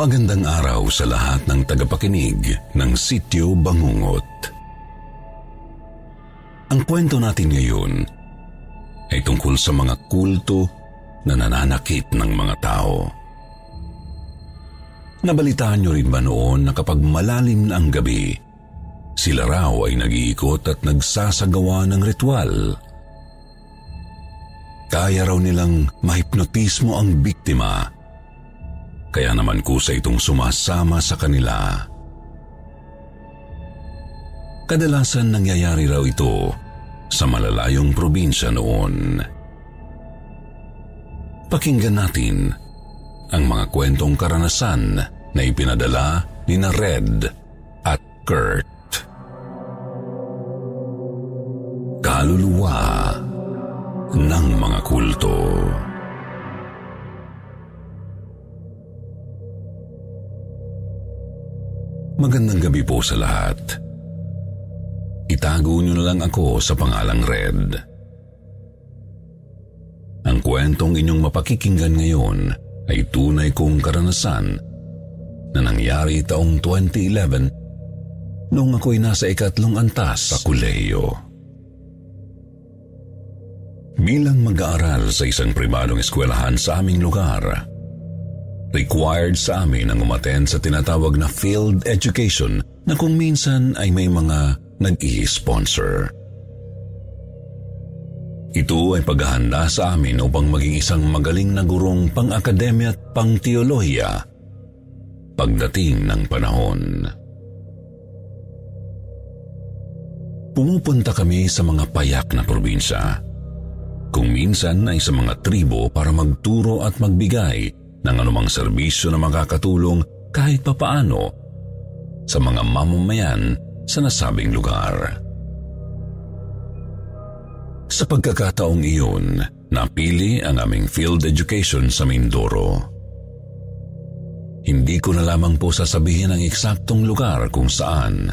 Magandang araw sa lahat ng tagapakinig ng Sityo Bangungot. Ang kwento natin ngayon ay tungkol sa mga kulto na nananakit ng mga tao. Nabalitaan niyo rin ba noon na kapag malalim na ang gabi, sila raw ay nag-iikot at nagsasagawa ng ritual. Kaya raw nilang mahipnotismo ang biktima kaya naman kusa itong sumasama sa kanila. Kadalasan nangyayari raw ito sa malalayong probinsya noon. Pakinggan natin ang mga kwentong karanasan na ipinadala ni na Red at Kurt. Kaluluwa ng mga kulto. Magandang gabi po sa lahat. Itago niyo na lang ako sa pangalang Red. Ang kwentong inyong mapakikinggan ngayon ay tunay kong karanasan na nangyari taong 2011 noong ako'y nasa ikatlong antas sa kuleyo. Bilang mag-aaral sa isang pribadong eskwelahan sa aming lugar, Required sa amin ang umaten sa tinatawag na field education na kung minsan ay may mga nag-i-sponsor. Ito ay paghahanda sa amin upang maging isang magaling na gurong pang-akademya at pang-teolohiya pagdating ng panahon. Pumupunta kami sa mga payak na probinsya. Kung minsan ay sa mga tribo para magturo at magbigay ng anumang serbisyo na makakatulong kahit papaano sa mga mamamayan sa nasabing lugar. Sa pagkakataong iyon, napili ang aming field education sa Mindoro. Hindi ko na lamang po sasabihin ang eksaktong lugar kung saan.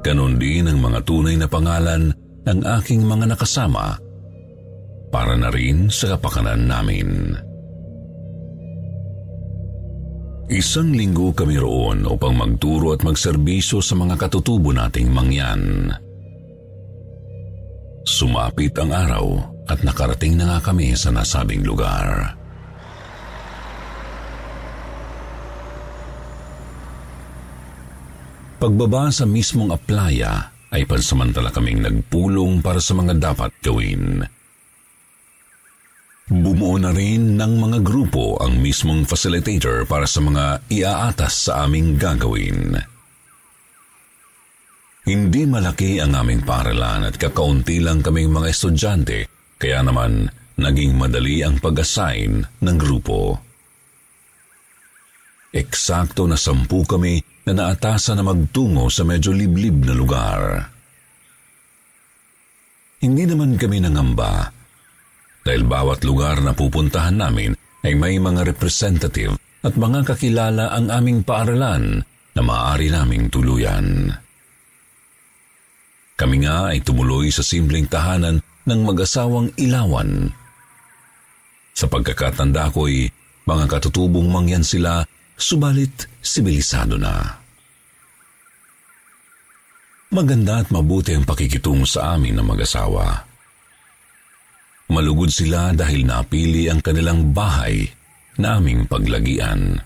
Ganon din ang mga tunay na pangalan ng aking mga nakasama para na rin sa kapakanan namin. Isang linggo kami roon upang magturo at magserbisyo sa mga katutubo nating mangyan. Sumapit ang araw at nakarating na nga kami sa nasabing lugar. Pagbaba sa mismong aplaya ay pansamantala kaming nagpulong para sa mga dapat gawin. Bumuo na rin ng mga grupo ang mismong facilitator para sa mga iaatas sa aming gagawin. Hindi malaki ang aming paralan at kakaunti lang kaming mga estudyante, kaya naman naging madali ang pag-assign ng grupo. Eksakto na sampu kami na naatasan na magtungo sa medyo liblib na lugar. Hindi naman kami nangamba dahil bawat lugar na pupuntahan namin ay may mga representative at mga kakilala ang aming paaralan na maaari naming tuluyan. Kami nga ay tumuloy sa simpleng tahanan ng mag-asawang ilawan. Sa pagkakatanda ko'y mga katutubong mangyan sila, subalit sibilisado na. Maganda at mabuti ang pakikitungo sa amin ng mag-asawa. Malugod sila dahil napili ang kanilang bahay na aming paglagian.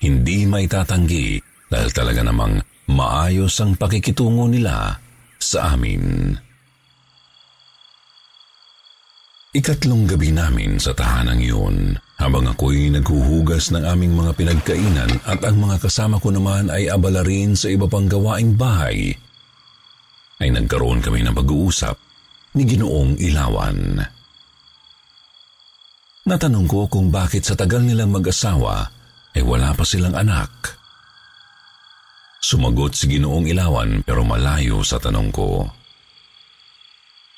Hindi may tatanggi dahil talaga namang maayos ang pakikitungo nila sa amin. Ikatlong gabi namin sa tahanang yun, habang ako'y naghuhugas ng aming mga pinagkainan at ang mga kasama ko naman ay abala rin sa iba pang gawaing bahay, ay nagkaroon kami ng pag-uusap ni Ginoong Ilawan. Natanong ko kung bakit sa tagal nilang mag-asawa ay wala pa silang anak. Sumagot si Ginoong Ilawan pero malayo sa tanong ko.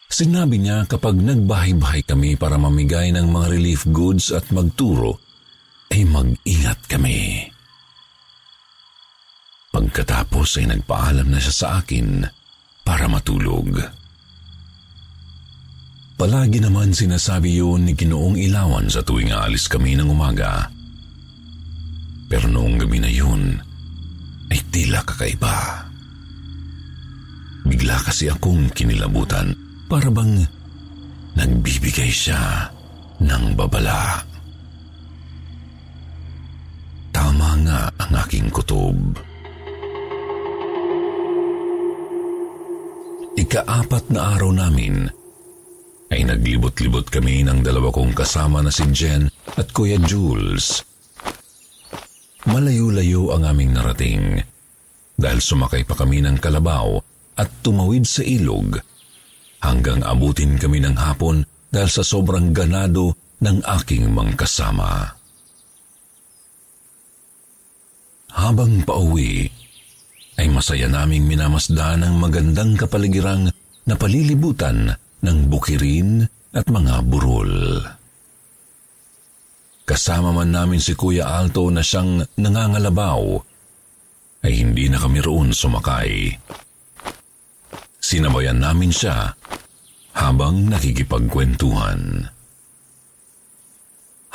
Sinabi niya kapag nagbahay-bahay kami para mamigay ng mga relief goods at magturo, ay mag-ingat kami. Pagkatapos ay nagpaalam na siya sa akin para matulog. Palagi naman sinasabi yun ni Ginoong Ilawan sa tuwing aalis kami ng umaga. Pero noong gabi na yun, ay tila kakaiba. Bigla kasi akong kinilabutan para bang nagbibigay siya ng babala. Tama nga ang aking kutob. Ikaapat na araw namin ay naglibot-libot kami ng dalawa kong kasama na si Jen at Kuya Jules – Malayo-layo ang aming narating. Dahil sumakay pa kami ng kalabaw at tumawid sa ilog. Hanggang abutin kami ng hapon dahil sa sobrang ganado ng aking mga kasama. Habang pauwi, ay masaya naming minamasdan ang magandang kapaligirang na palilibutan ng bukirin at mga burol. Kasama man namin si Kuya Alto na siyang nangangalabaw, ay hindi na kami roon sumakay. Sinabayan namin siya habang nakikipagkwentuhan.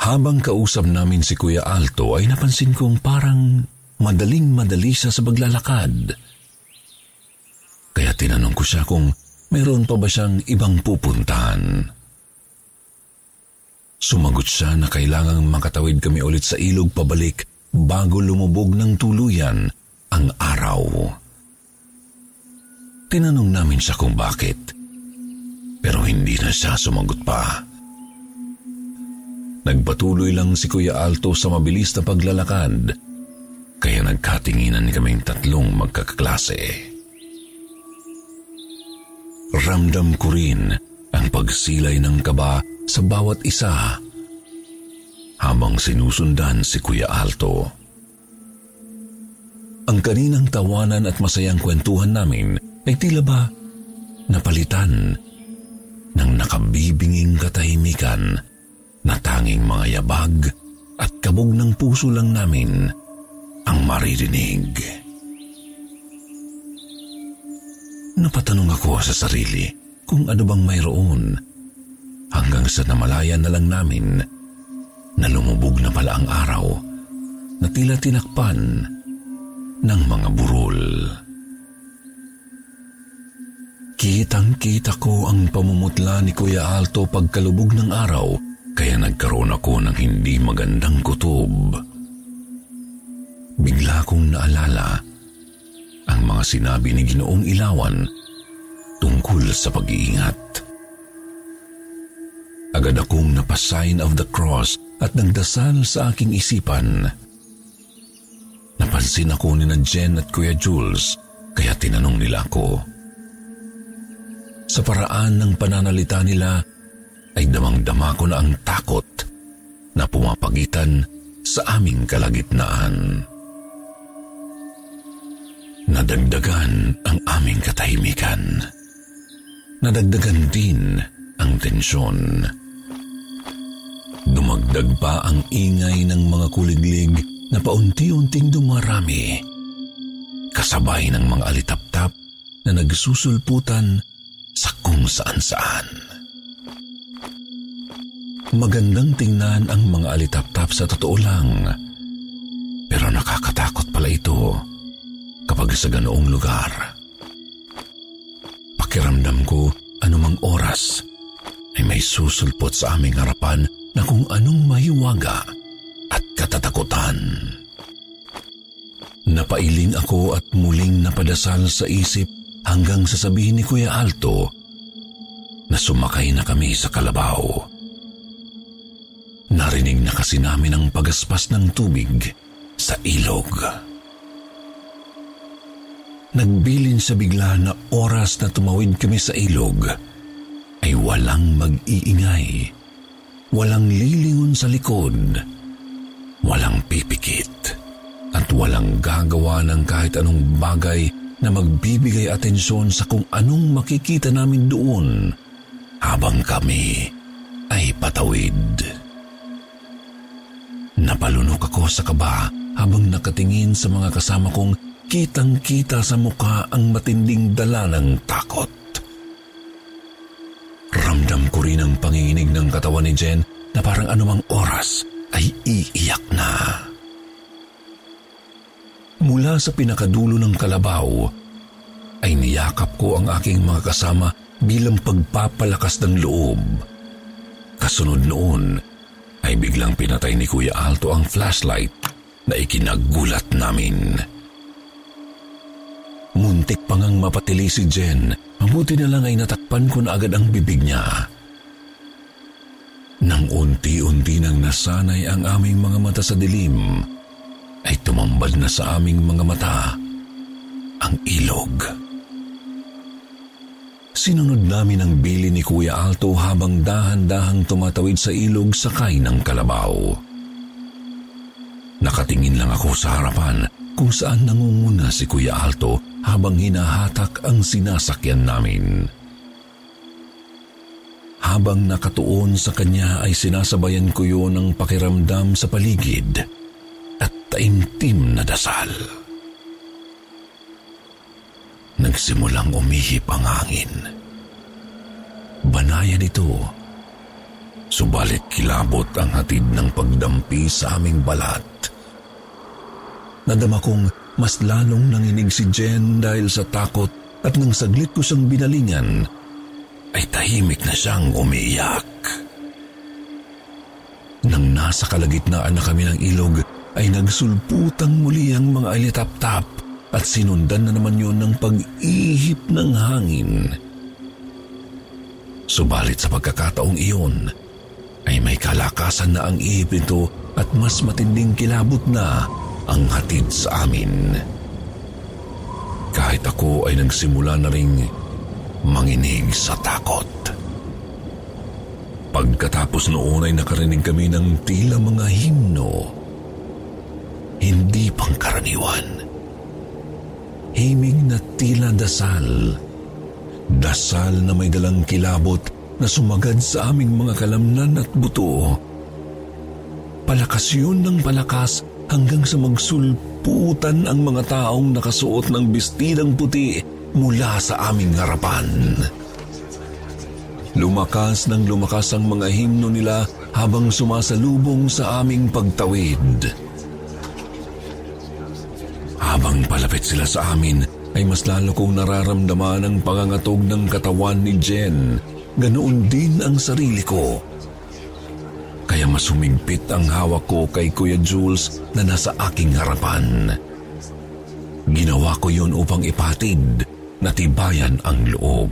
Habang kausap namin si Kuya Alto ay napansin kong parang madaling madali siya sa paglalakad. Kaya tinanong ko siya kung mayroon pa ba siyang ibang pupuntahan. Sumagot siya na kailangang makatawid kami ulit sa ilog pabalik bago lumubog ng tuluyan ang araw. Tinanong namin siya kung bakit, pero hindi na siya sumagot pa. Nagpatuloy lang si Kuya Alto sa mabilis na paglalakad, kaya nagkatinginan kaming tatlong magkakaklase. Ramdam ko rin ang pagsilay ng kaba sa bawat isa habang sinusundan si Kuya Alto. Ang kaninang tawanan at masayang kwentuhan namin ay tila ba napalitan ng nakabibinging katahimikan na tanging mga yabag at kabog ng puso lang namin ang maririnig. Napatanong ako sa sarili kung ano bang mayroon hanggang sa namalayan na lang namin na lumubog na pala ang araw na tila tinakpan ng mga burol. Kitang-kita ko ang pamumutla ni Kuya Alto pagkalubog ng araw kaya nagkaroon ako ng hindi magandang kutob. Bigla kong naalala ang mga sinabi ni Ginoong Ilawan tungkol sa pag-iingat. Agad akong napasign of the cross at nagdasal sa aking isipan. Napansin ako ni na Jen at Kuya Jules kaya tinanong nila ako. Sa paraan ng pananalita nila ay damang-dama ko na ang takot na pumapagitan sa aming kalagitnaan. Nadagdagan ang aming katahimikan. Nadagdagan din ang tensyon. Dumagdag pa ang ingay ng mga kuliglig na paunti-unting dumarami. Kasabay ng mga alitap-tap na nagsusulputan sa kung saan-saan. Magandang tingnan ang mga alitap-tap sa totoo lang. Pero nakakatakot pala ito kapag sa ganoong lugar. Pakiramdam ko anumang oras ay may susulpot sa aming harapan na kung anong mahiwaga at katatakutan. Napailing ako at muling napadasal sa isip hanggang sasabihin ni Kuya Alto na sumakay na kami sa kalabaw. Narinig na kasi namin ang pagaspas ng tubig sa ilog. Nagbilin sa bigla na oras na tumawid kami sa ilog ay walang mag-iingay, walang lilingon sa likod, walang pipikit, at walang gagawa ng kahit anong bagay na magbibigay atensyon sa kung anong makikita namin doon habang kami ay patawid. Napalunok ako sa kaba habang nakatingin sa mga kasama kong kitang-kita sa mukha ang matinding dala ng takot. Ramdam ko rin ang panginginig ng katawan ni Jen na parang anumang oras ay iiyak na. Mula sa pinakadulo ng kalabaw, ay niyakap ko ang aking mga kasama bilang pagpapalakas ng loob. Kasunod noon, ay biglang pinatay ni Kuya Alto ang flashlight na ikinagulat namin. Muntik pa ngang mapatili si Jen, mabuti na lang ay natakpan ko na agad ang bibig niya. Nang unti-unti nang nasanay ang aming mga mata sa dilim, ay tumambad na sa aming mga mata ang ilog. Sinunod namin ang bili ni Kuya Alto habang dahan-dahang tumatawid sa ilog sakay ng kalabaw. Nakatingin lang ako sa harapan kung saan nangunguna si Kuya Alto habang hinahatak ang sinasakyan namin. Habang nakatuon sa kanya ay sinasabayan ko yun ng pakiramdam sa paligid at taimtim na dasal nagsimulang umihip ang hangin. Banayan ito, subalit kilabot ang hatid ng pagdampi sa aming balat. Nadama kong mas lalong nanginig si Jen dahil sa takot at nang saglit ko siyang binalingan, ay tahimik na siyang umiiyak. Nang nasa kalagitnaan na kami ng ilog, ay nagsulputang muli ang mga alitap-tap at sinundan na naman yun ng pag-ihip ng hangin. Subalit sa pagkakataong iyon, ay may kalakasan na ang ihip nito at mas matinding kilabot na ang hatid sa amin. Kahit ako ay nagsimula na ring manginig sa takot. Pagkatapos noon ay nakarinig kami ng tila mga himno. Hindi pangkaraniwan himig na tila dasal. Dasal na may dalang kilabot na sumagad sa aming mga kalamnan at buto. Palakas yun ng palakas hanggang sa magsulputan ang mga taong nakasuot ng bistinang puti mula sa aming harapan. Lumakas ng lumakas ang mga himno nila habang sumasalubong sa aming pagtawid. Habang palapit sila sa amin, ay mas lalo kong nararamdaman ang pangangatog ng katawan ni Jen. Ganoon din ang sarili ko. Kaya mas humigpit ang hawak ko kay Kuya Jules na nasa aking harapan. Ginawa ko yun upang ipatid na tibayan ang loob.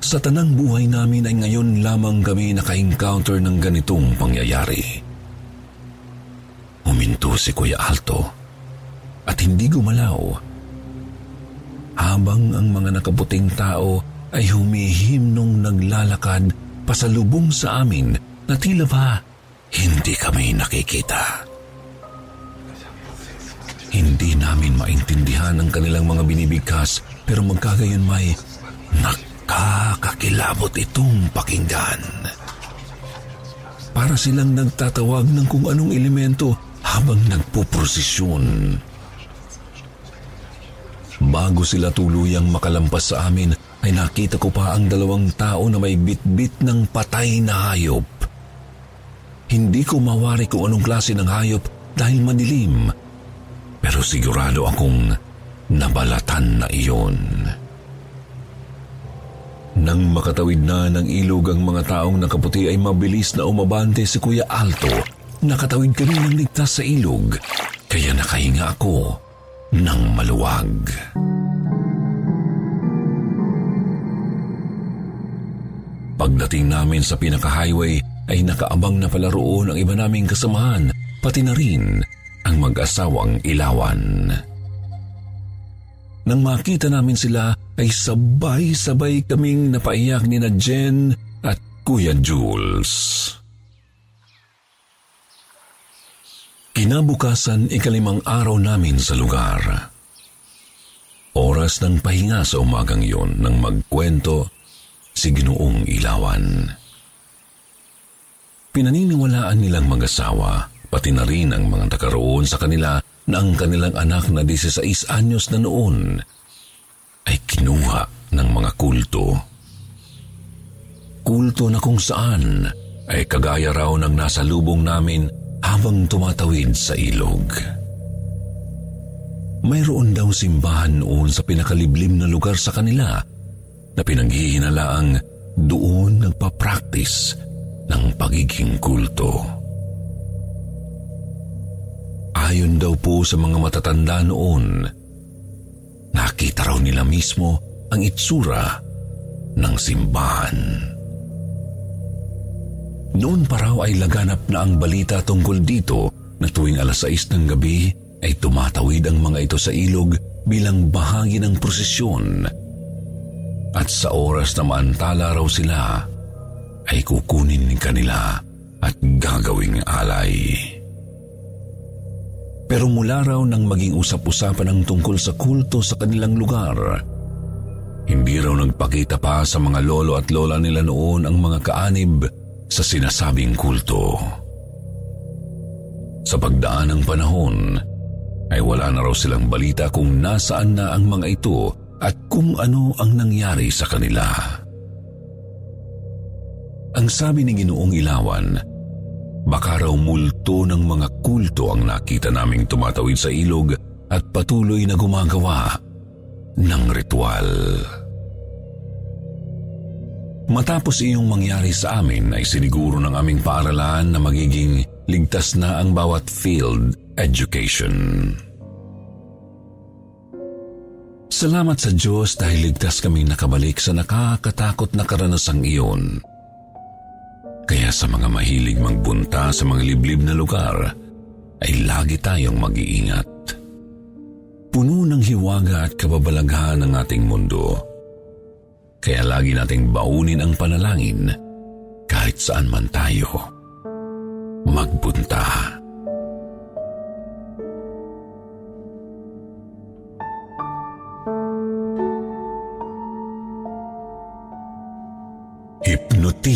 Sa tanang buhay namin ay ngayon lamang kami naka-encounter ng ganitong pangyayari. Huminto si Kuya Alto at hindi gumalaw. Habang ang mga nakaputing tao ay humihimnong naglalakad pasalubong sa amin na tila ba hindi kami nakikita. Hindi namin maintindihan ang kanilang mga binibigkas pero magkagayon may nakakakilabot itong pakinggan. Para silang nagtatawag ng kung anong elemento habang nagpuprosesyon. Bago sila tuluyang makalampas sa amin, ay nakita ko pa ang dalawang tao na may bitbit ng patay na hayop. Hindi ko mawari kung anong klase ng hayop dahil madilim, pero sigurado akong nabalatan na iyon. Nang makatawid na ng ilog ang mga taong nakaputi ay mabilis na umabante si Kuya Alto Nakatawid kami ng ligtas sa ilog, kaya nakahinga ako ng maluwag. Pagdating namin sa pinaka-highway ay nakaabang na pala roon ang iba naming kasamahan, pati na rin ang mag-asawang ilawan. Nang makita namin sila ay sabay-sabay kaming napaiyak ni na Jen at Kuya Jules. Kinabukasan ikalimang araw namin sa lugar. Oras ng pahinga sa umagang iyon nang magkwento si Ginoong Ilawan. Pinaniniwalaan nilang mag-asawa, pati na rin ang mga nakaroon sa kanila na ang kanilang anak na 16 anyos na noon ay kinuha ng mga kulto. Kulto na kung saan ay kagaya raw ng nasa lubong namin habang tumatawid sa ilog. Mayroon daw simbahan noon sa pinakaliblim na lugar sa kanila na pinaghihinalaang doon nagpa-practice ng pagiging kulto. Ayon daw po sa mga matatanda noon, nakita raw nila mismo ang itsura ng simbahan. Noon pa raw ay laganap na ang balita tungkol dito na tuwing alas 6 ng gabi ay tumatawid ang mga ito sa ilog bilang bahagi ng prosesyon. At sa oras na maantala raw sila, ay kukunin kanila at gagawing alay. Pero mula raw nang maging usap-usapan ng tungkol sa kulto sa kanilang lugar, hindi raw nagpakita pa sa mga lolo at lola nila noon ang mga kaanib sa sinasabing kulto. Sa pagdaan ng panahon, ay wala na raw silang balita kung nasaan na ang mga ito at kung ano ang nangyari sa kanila. Ang sabi ni Ginoong Ilawan, baka raw multo ng mga kulto ang nakita naming tumatawid sa ilog at patuloy na gumagawa ng ritual. Matapos iyong mangyari sa amin ay siniguro ng aming paaralan na magiging ligtas na ang bawat field education. Salamat sa Diyos dahil ligtas kaming nakabalik sa nakakatakot na karanasang iyon. Kaya sa mga mahilig magbunta sa mga liblib na lugar, ay lagi tayong mag-iingat. Puno ng hiwaga at kababalaghan ang ating mundo. Kaya lagi nating baunin ang panalangin kahit saan man tayo magpunta.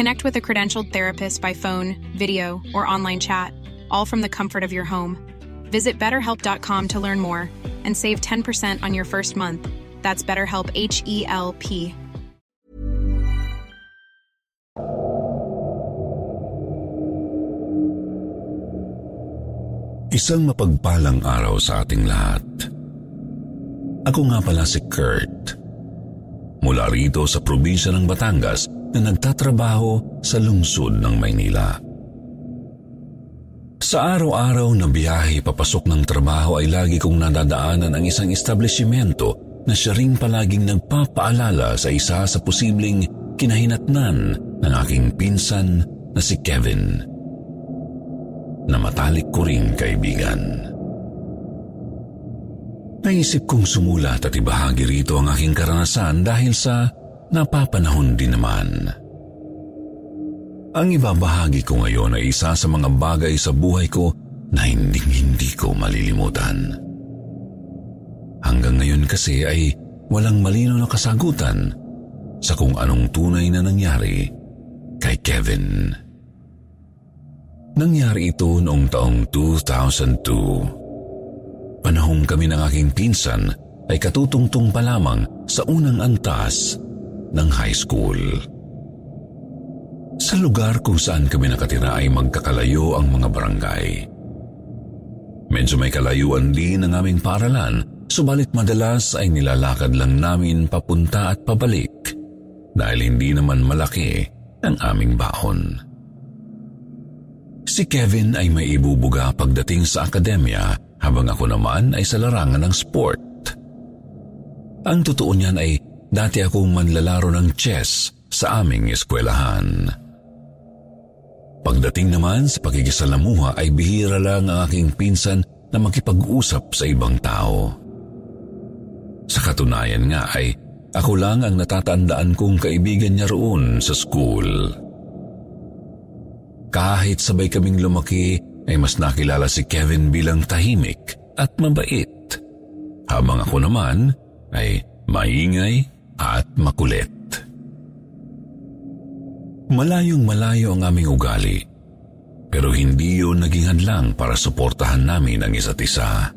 Connect with a credentialed therapist by phone, video, or online chat, all from the comfort of your home. Visit betterhelp.com to learn more and save 10% on your first month. That's BetterHelp H E L P. Isang mapagpalang araw sa ating lahat. Ako nga pala si Kurt. Mula rito sa probinsya ng Batangas na nagtatrabaho sa lungsod ng Maynila. Sa araw-araw na biyahe papasok ng trabaho ay lagi kong nadadaanan ang isang establishmento na siya ring palaging nagpapaalala sa isa sa posibleng kinahinatnan ng aking pinsan na si Kevin. Na matalik ko ring kaibigan. Naisip kong sumulat at ibahagi rito ang aking karanasan dahil sa napapanahon din naman. Ang ibabahagi ko ngayon ay isa sa mga bagay sa buhay ko na hindi hindi ko malilimutan. Hanggang ngayon kasi ay walang malino na kasagutan sa kung anong tunay na nangyari kay Kevin. Nangyari ito noong taong 2002. Panahong kami ng aking pinsan ay katutungtong pa lamang sa unang antas ng high school. Sa lugar kung saan kami nakatira ay magkakalayo ang mga barangay. Medyo may kalayuan din ang aming paralan, subalit madalas ay nilalakad lang namin papunta at pabalik dahil hindi naman malaki ang aming baon. Si Kevin ay may ibubuga pagdating sa akademya habang ako naman ay sa larangan ng sport. Ang totoo niyan ay dati akong manlalaro ng chess sa aming eskwelahan. Pagdating naman sa pagkikisalamuha ay bihira lang ang aking pinsan na makipag-usap sa ibang tao. Sa katunayan nga ay ako lang ang natatandaan kong kaibigan niya roon sa school. Kahit sabay kaming lumaki ay mas nakilala si Kevin bilang tahimik at mabait. Habang ako naman ay maingay at makulit. Malayong malayo ang aming ugali, pero hindi yun naging hadlang para suportahan namin ang isa't isa.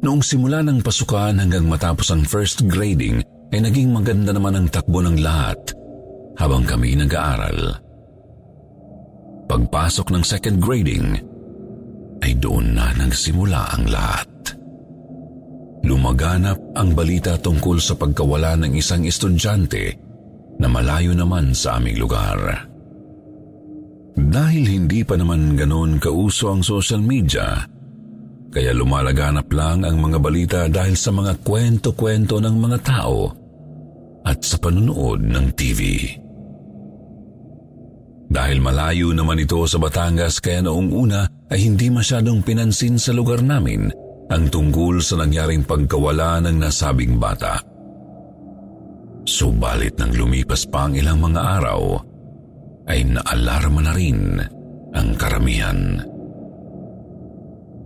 Noong simula ng pasukan hanggang matapos ang first grading ay naging maganda naman ang takbo ng lahat habang kami nag-aaral. Pagpasok ng second grading ay doon na nagsimula ang lahat. Lumaganap ang balita tungkol sa pagkawala ng isang estudyante na malayo naman sa aming lugar. Dahil hindi pa naman ganoon kauso ang social media, kaya lumalaganap lang ang mga balita dahil sa mga kwento-kwento ng mga tao at sa panunood ng TV. Dahil malayo naman ito sa Batangas kaya noong una ay hindi masyadong pinansin sa lugar namin ang tungkol sa nangyaring pagkawala ng nasabing bata. Subalit nang lumipas pa ang ilang mga araw, ay naalarma na rin ang karamihan.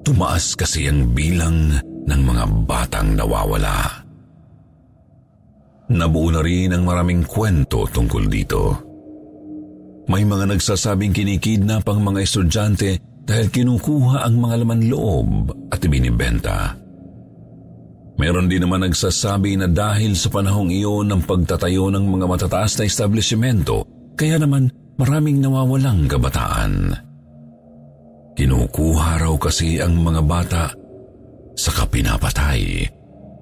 Tumaas kasi ang bilang ng mga batang nawawala. Nabuo na rin ang maraming kwento tungkol dito. May mga nagsasabing kinikidnap ang mga estudyante dahil kinukuha ang mga laman loob at ibinibenta. Meron din naman nagsasabi na dahil sa panahong iyon ng pagtatayo ng mga matataas na establishmento, kaya naman maraming nawawalang kabataan. Kinukuha raw kasi ang mga bata sa kapinapatay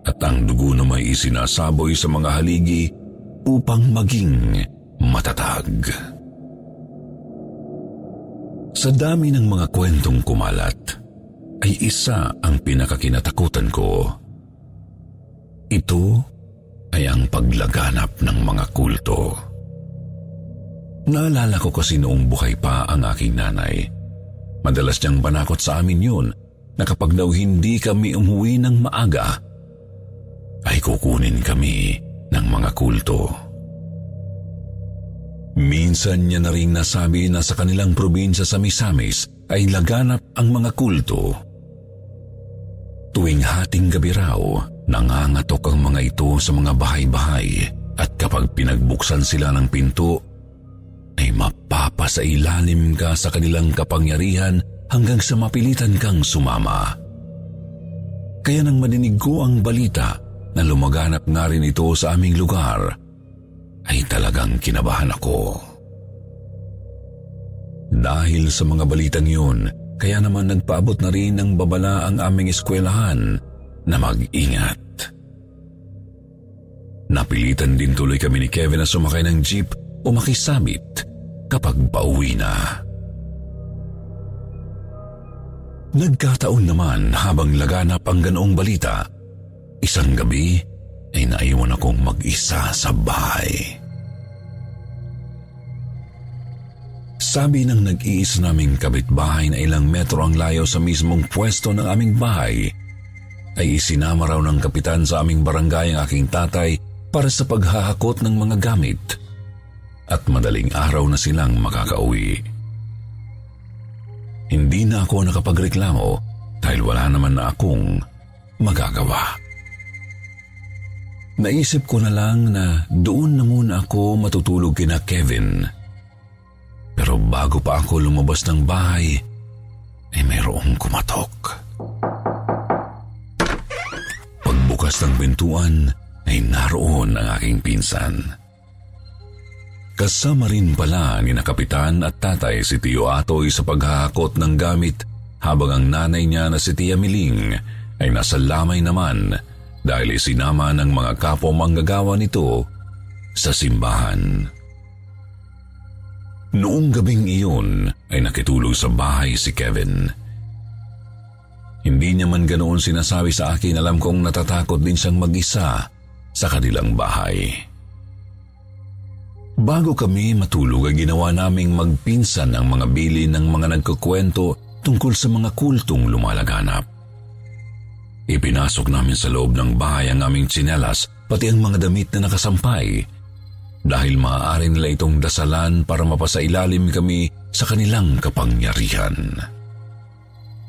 at ang dugo na may isinasaboy sa mga haligi upang maging matatag. Sa dami ng mga kwentong kumalat, ay isa ang pinakakinatakutan ko. Ito ay ang paglaganap ng mga kulto. Naalala ko kasi noong buhay pa ang aking nanay. Madalas niyang banakot sa amin yun na kapag daw hindi kami umuwi ng maaga, ay kukunin kami ng mga kulto. Minsan niya na rin nasabi na sa kanilang probinsya sa Misamis ay laganap ang mga kulto. Tuwing hating gabi raw, Nangangatok ang mga ito sa mga bahay-bahay at kapag pinagbuksan sila ng pinto, ay mapapasailalim ka sa kanilang kapangyarihan hanggang sa mapilitan kang sumama. Kaya nang madinig ko ang balita na lumaganap nga rin ito sa aming lugar, ay talagang kinabahan ako. Dahil sa mga balitang yun, kaya naman nagpaabot na rin ng babala ang aming eskwelahan na mag-ingat. Napilitan din tuloy kami ni Kevin na sumakay ng jeep o makisabit kapag pauwi na. Nagkataon naman habang laganap ang ganoong balita, isang gabi ay naiwan akong mag-isa sa bahay. Sabi ng nag-iis naming kabitbahay na ilang metro ang layo sa mismong pwesto ng aming bahay, ay isinama raw ng kapitan sa aming barangay ang aking tatay para sa paghahakot ng mga gamit at madaling araw na silang makakauwi. hindi na ako nakapagreklamo dahil wala naman na akong magagawa. Naisip ko na lang na doon na muna ako matutulog kina Kevin. Pero bago pa ako lumabas ng bahay, ay mayroong kumatok. Pagbukas ng pintuan, ay naroon ang aking pinsan. Kasama rin pala ni na kapitan at tatay si Tio Atoy sa paghahakot ng gamit habang ang nanay niya na si Tia Miling ay nasa lamay naman dahil isinama ng mga kapo manggagawa nito sa simbahan. Noong gabing iyon ay nakitulog sa bahay si Kevin. Hindi niya man ganoon sinasabi sa akin alam kong natatakot din siyang mag-isa sa kanilang bahay. Bago kami matulog ay ginawa naming magpinsan ang mga bili ng mga nagkukwento tungkol sa mga kultong lumalaganap. Ipinasok namin sa loob ng bahay ang aming tsinelas pati ang mga damit na nakasampay dahil maaari nila itong dasalan para mapasailalim kami sa kanilang kapangyarihan.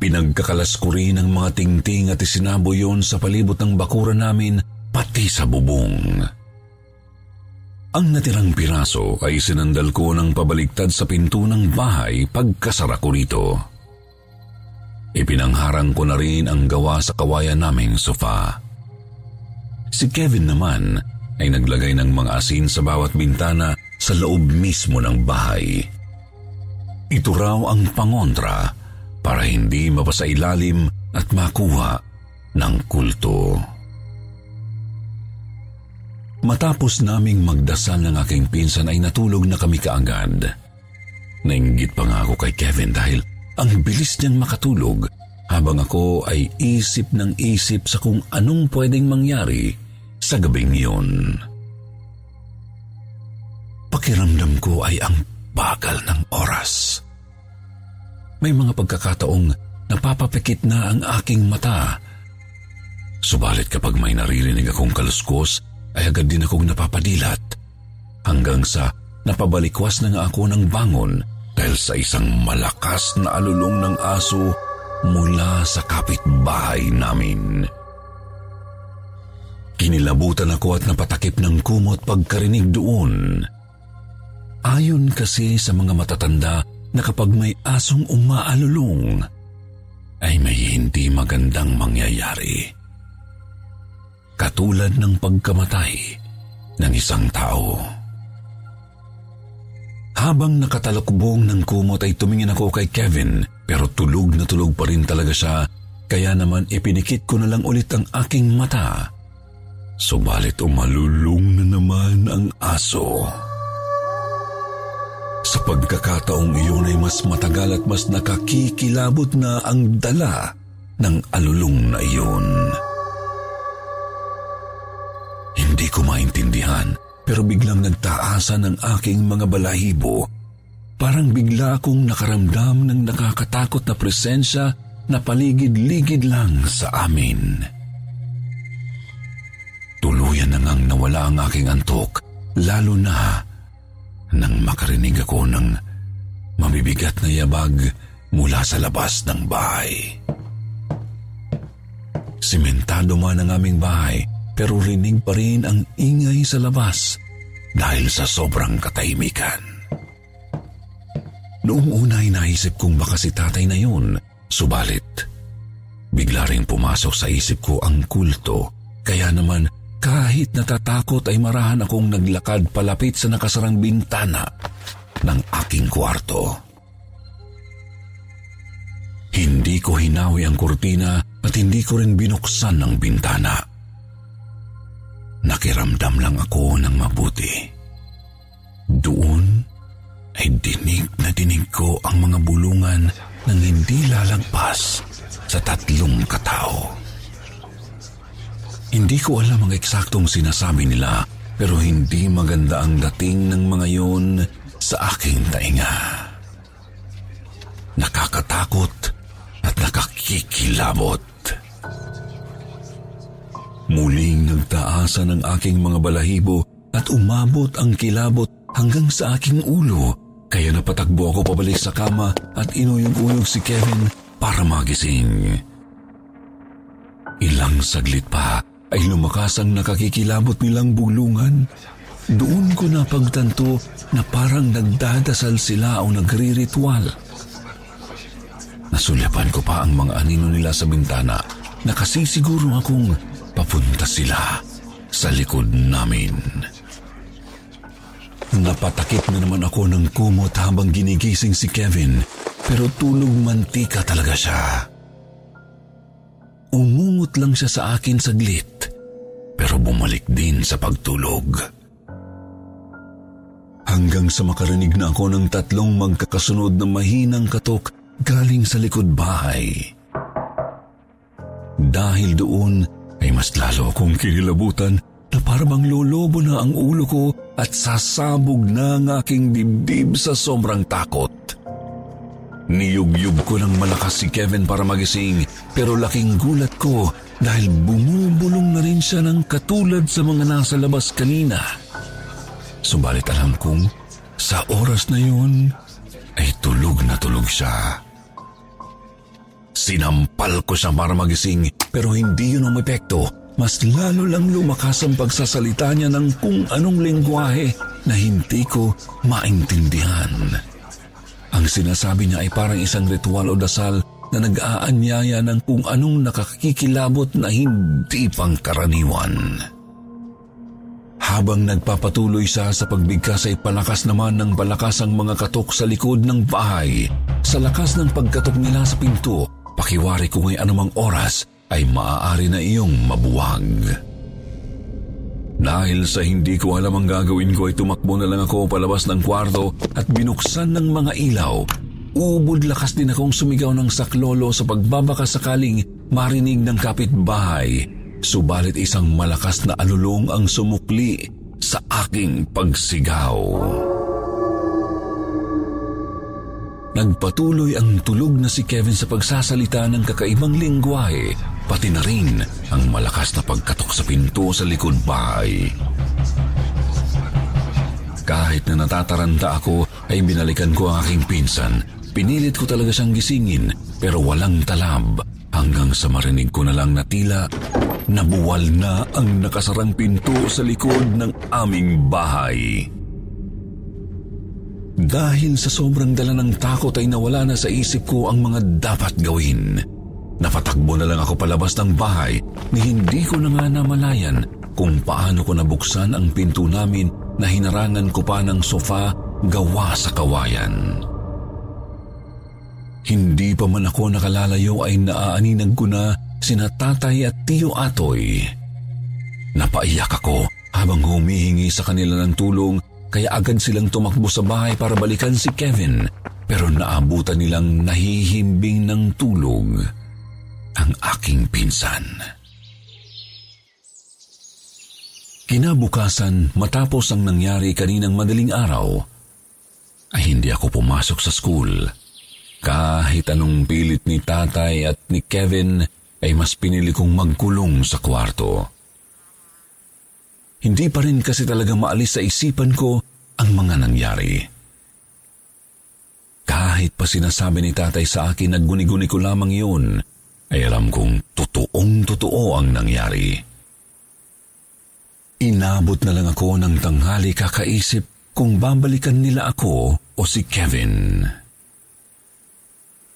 Pinagkakalas ko rin ang mga tingting at isinabo yon sa palibot ng bakuran namin pati sa bubong. Ang natirang piraso ay sinandal ko ng pabaliktad sa pinto ng bahay pagkasara ko rito. Ipinangharang ko na rin ang gawa sa kawayan naming sofa. Si Kevin naman ay naglagay ng mga asin sa bawat bintana sa loob mismo ng bahay. Ito raw ang pangontra para hindi mapasailalim at makuha ng kulto. Matapos naming magdasal ng aking pinsan ay natulog na kami kaagad. Nainggit pa nga ako kay Kevin dahil ang bilis niyang makatulog habang ako ay isip ng isip sa kung anong pwedeng mangyari sa gabing yun. Pakiramdam ko ay ang bagal ng oras. May mga pagkakataong napapapikit na ang aking mata. Subalit kapag may naririnig akong kaluskos, ay agad din akong napapadilat hanggang sa napabalikwas na nga ako ng bangon dahil sa isang malakas na alulong ng aso mula sa kapitbahay namin. Kinilabutan ako at napatakip ng kumot pagkarinig doon. Ayon kasi sa mga matatanda na kapag may asong umaalulong, ay may hindi magandang mangyayari katulad ng pagkamatay ng isang tao. Habang nakatalakbong ng kumot ay tumingin ako kay Kevin pero tulog na tulog pa rin talaga siya kaya naman ipinikit ko na lang ulit ang aking mata. Subalit umalulong na naman ang aso. Sa pagkakataong iyon ay mas matagal at mas nakakikilabot na ang dala ng alulong na iyon. Hindi ko maintindihan pero biglang nagtaasan ang aking mga balahibo. Parang bigla akong nakaramdam ng nakakatakot na presensya na paligid-ligid lang sa amin. Tuluyan na ngang nawala ang aking antok, lalo na nang makarinig ako ng mabibigat na yabag mula sa labas ng bahay. Simentado man ang aming bahay, pero rinig pa rin ang ingay sa labas dahil sa sobrang katahimikan. Noong una ay naisip kong baka si tatay na yun, subalit bigla rin pumasok sa isip ko ang kulto kaya naman kahit natatakot ay marahan akong naglakad palapit sa nakasarang bintana ng aking kwarto. Hindi ko hinawi ang kurtina at hindi ko rin binuksan ang bintana. Nakiramdam lang ako ng mabuti. Doon ay dinig na dinig ko ang mga bulungan ng hindi lalagpas sa tatlong katao. Hindi ko alam ang eksaktong sinasabi nila pero hindi maganda ang dating ng mga yun sa aking tainga. Nakakatakot at nakakikilabot. Muling nagtaasan ang aking mga balahibo at umabot ang kilabot hanggang sa aking ulo Kaya napatakbo ako pabalik sa kama at inuyog-uyog si Kevin para magising. Ilang saglit pa ay lumakas ang nakakikilabot nilang bulungan. Doon ko napagtanto na parang nagdadasal sila o nagri-ritual. Nasulyapan ko pa ang mga anino nila sa bintana na kasi akong papunta sila sa likod namin. Napatakip na naman ako ng kumot habang ginigising si Kevin pero tulog mantika talaga siya. Umungot lang siya sa akin saglit pero bumalik din sa pagtulog. Hanggang sa makarinig na ako ng tatlong magkakasunod na mahinang katok galing sa likod bahay. Dahil doon ay mas lalo akong kinilabutan na parang lolobo na ang ulo ko at sasabog na ang aking dibdib sa sobrang takot. Niyugyug ko ng malakas si Kevin para magising pero laking gulat ko dahil bumubulong na rin siya ng katulad sa mga nasa labas kanina. Subalit alam kong sa oras na yun ay tulog na tulog siya. Sinampal ko siya para magising pero hindi yun ang epekto. Mas lalo lang lumakas ang pagsasalita niya ng kung anong lengguwahe na hindi ko maintindihan. Ang sinasabi niya ay parang isang ritual o dasal na nag-aanyaya ng kung anong nakakikilabot na hindi pang karaniwan. Habang nagpapatuloy siya sa pagbigkas ay palakas naman ng palakas ang mga katok sa likod ng bahay. Sa lakas ng pagkatok nila sa pinto, pakiwari kung ay anumang oras ay maaari na iyong mabuwag. Dahil sa hindi ko alam ang gagawin ko ay tumakbo na lang ako palabas ng kwarto at binuksan ng mga ilaw. Ubod lakas din akong sumigaw ng saklolo sa pagbabaka sakaling marinig ng kapitbahay. Subalit isang malakas na alulong ang sumukli sa aking pagsigaw. Nagpatuloy ang tulog na si Kevin sa pagsasalita ng kakaibang lingwahe, pati na rin ang malakas na pagkatok sa pinto sa likod bahay. Kahit na natataranta ako, ay binalikan ko ang aking pinsan. Pinilit ko talaga siyang gisingin, pero walang talab hanggang sa marinig ko na lang na tila nabuwal na ang nakasarang pinto sa likod ng aming bahay. Dahil sa sobrang dala ng takot ay nawala na sa isip ko ang mga dapat gawin. Napatakbo na lang ako palabas ng bahay ni hindi ko na nga namalayan kung paano ko nabuksan ang pinto namin na hinarangan ko pa ng sofa gawa sa kawayan. Hindi pa man ako nakalalayo ay naaaninag ko na sina tatay at tiyo atoy. Napaiyak ako habang humihingi sa kanila ng tulong kaya agad silang tumakbo sa bahay para balikan si Kevin pero naabutan nilang nahihimbing ng tulog ang aking pinsan. Kinabukasan matapos ang nangyari kaninang madaling araw ay hindi ako pumasok sa school. Kahit anong pilit ni tatay at ni Kevin ay mas pinili kong magkulong sa kwarto. Hindi pa rin kasi talaga maalis sa isipan ko ang mga nangyari. Kahit pa sinasabi ni tatay sa akin na guni-guni ko lamang yun, ay alam kong totoong totoo ang nangyari. Inabot na lang ako ng tanghali kakaisip kung babalikan nila ako o si Kevin.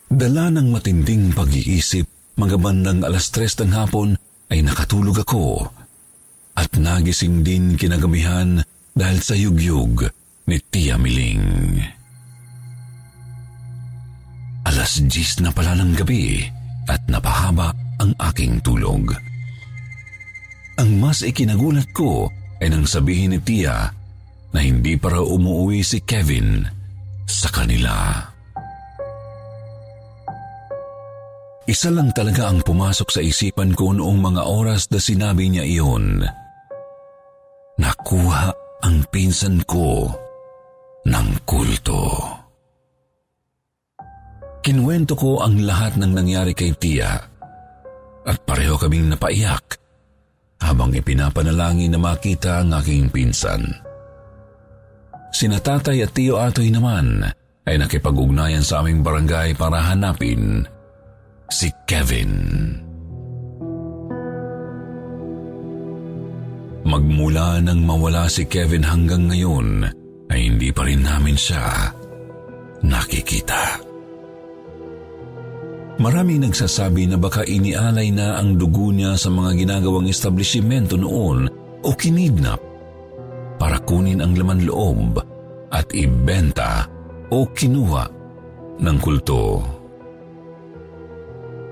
Dala ng matinding pag-iisip, mga bandang alas tres ng hapon ay nakatulog ako at nagising din kinagabihan dahil sa yugyug ni Tia Miling. Alas 10 na pala ng gabi at napahaba ang aking tulog. Ang mas ikinagulat ko ay nang sabihin ni Tia na hindi para umuwi si Kevin sa kanila. Isa lang talaga ang pumasok sa isipan ko noong mga oras na sinabi niya iyon. Nakuha ang pinsan ko ng kulto. Kinwento ko ang lahat ng nangyari kay Tia at pareho kaming napaiyak habang ipinapanalangin na makita ang aking pinsan. sina tatay at tiyo atoy naman ay nakipag-ugnayan sa aming barangay para hanapin si Kevin. Magmula nang mawala si Kevin hanggang ngayon ay hindi pa rin namin siya nakikita. Maraming nagsasabi na baka inialay na ang dugo niya sa mga ginagawang establishmento noon o kinidnap para kunin ang laman loob at ibenta o kinuha ng kulto.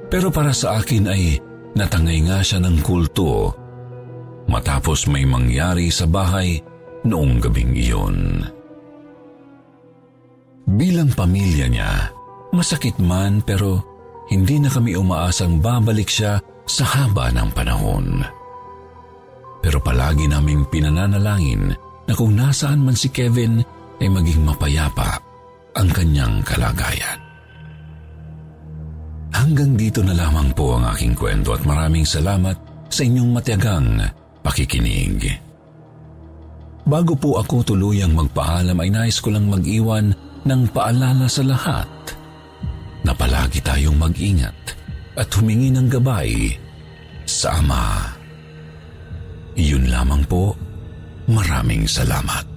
Pero para sa akin ay natangay nga siya ng kulto matapos may mangyari sa bahay noong gabing iyon. Bilang pamilya niya, masakit man pero hindi na kami umaasang babalik siya sa haba ng panahon. Pero palagi naming pinananalangin na kung nasaan man si Kevin ay maging mapayapa ang kanyang kalagayan. Hanggang dito na lamang po ang aking kwento at maraming salamat sa inyong matiyagang pakikinig. Bago po ako tuluyang magpaalam ay nais ko lang mag-iwan ng paalala sa lahat na palagi tayong mag-ingat at humingi ng gabay sa Ama. Iyon lamang po. Maraming salamat.